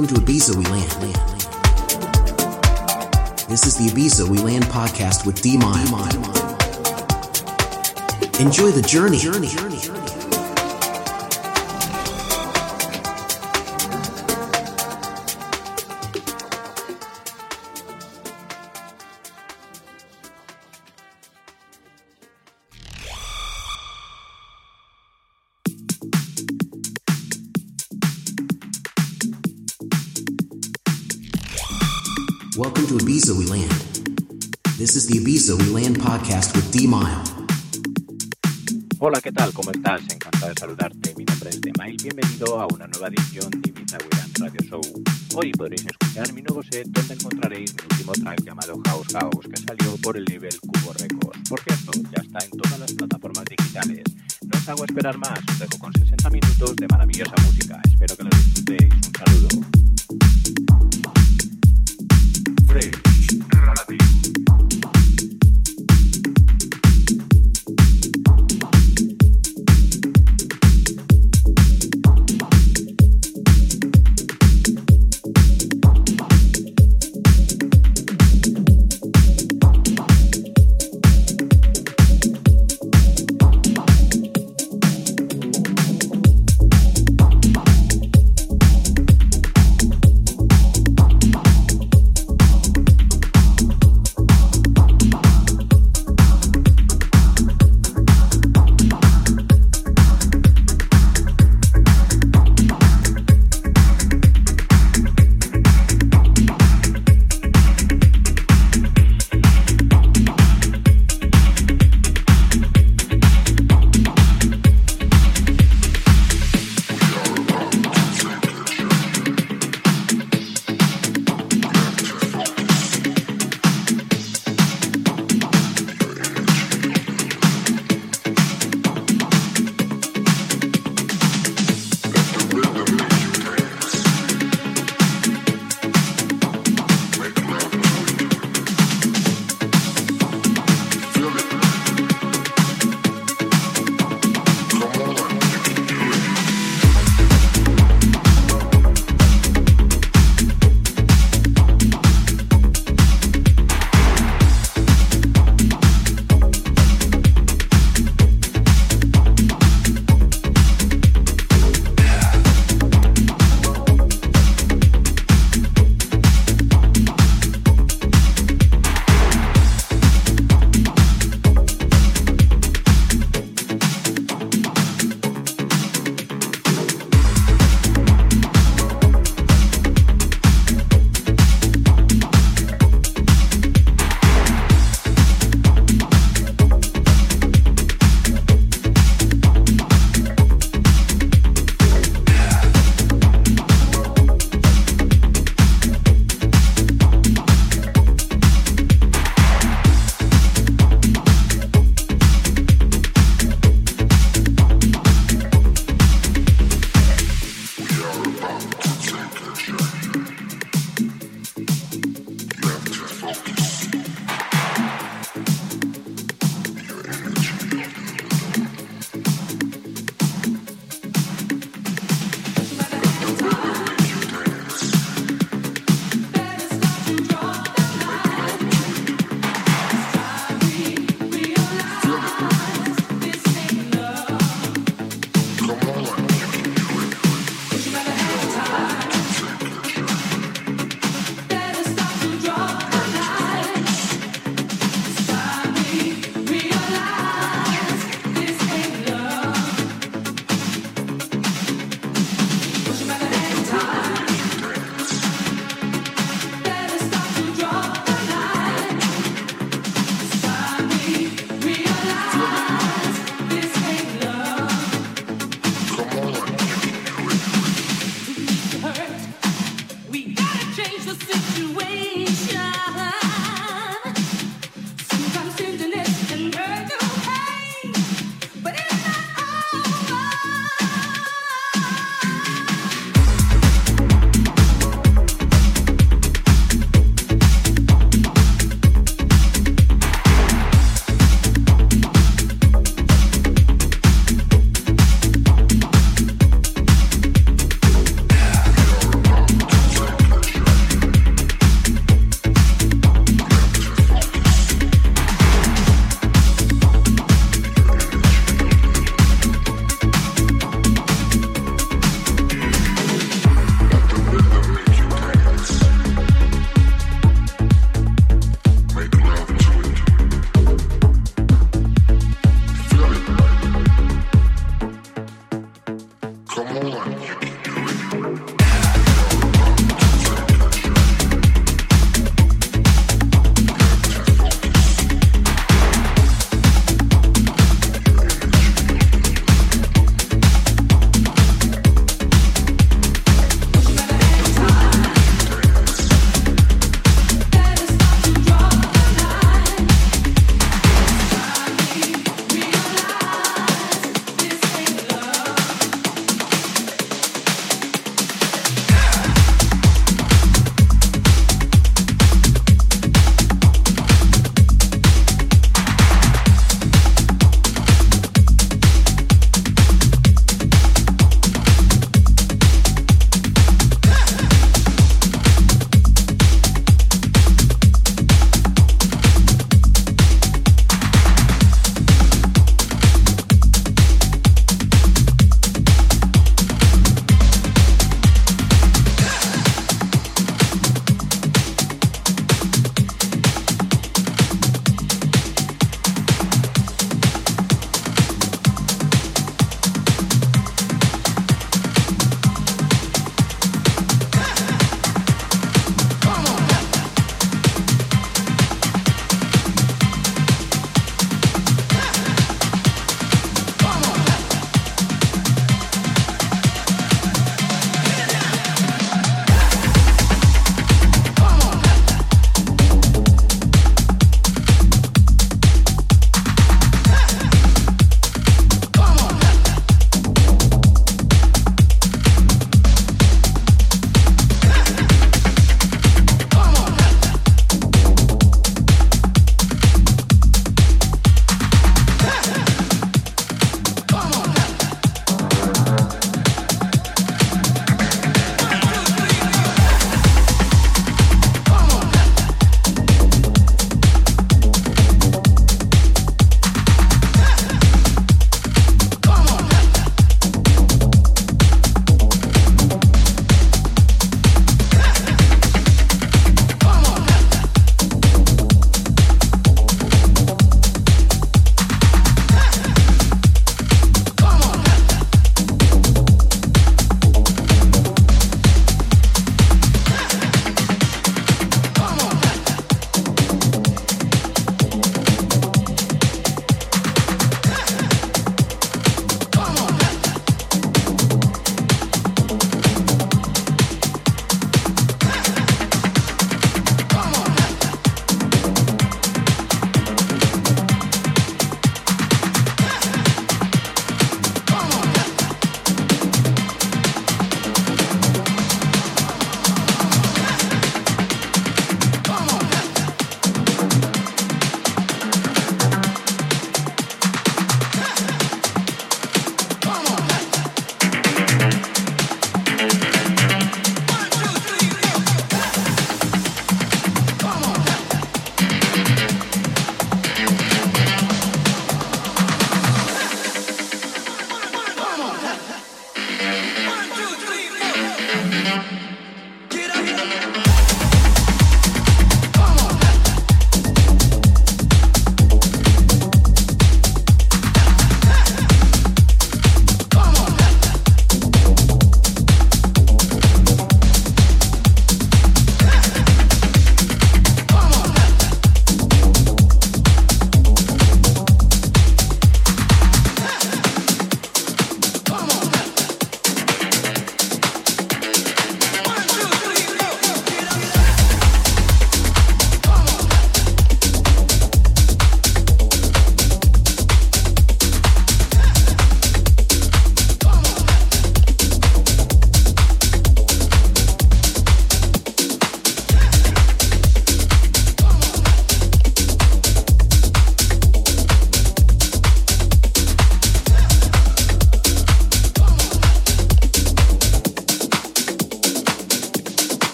Welcome to Ibiza We Land. This is the Ibiza We Land podcast with D Mile. Enjoy the journey. Welcome Hola, ¿qué tal? ¿Cómo estás? Encantado de saludarte. Mi nombre es Demail. Bienvenido a una nueva edición de Ibiza Land Radio Show. Hoy podréis escuchar mi nuevo set donde encontraréis mi último track llamado House House que salió por el nivel Cubo Records. Por cierto, ya está en todas las plataformas digitales. No os hago esperar más, os dejo con 60 minutos de maravillosa música. Espero que lo disfrutéis.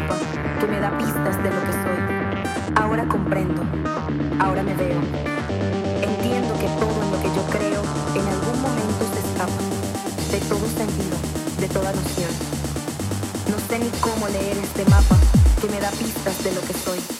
Mapa que me da pistas de lo que soy. Ahora comprendo, ahora me veo. Entiendo que todo en lo que yo creo en algún momento se escapa de todo sentido, de toda noción. No sé ni cómo leer este mapa que me da pistas de lo que soy.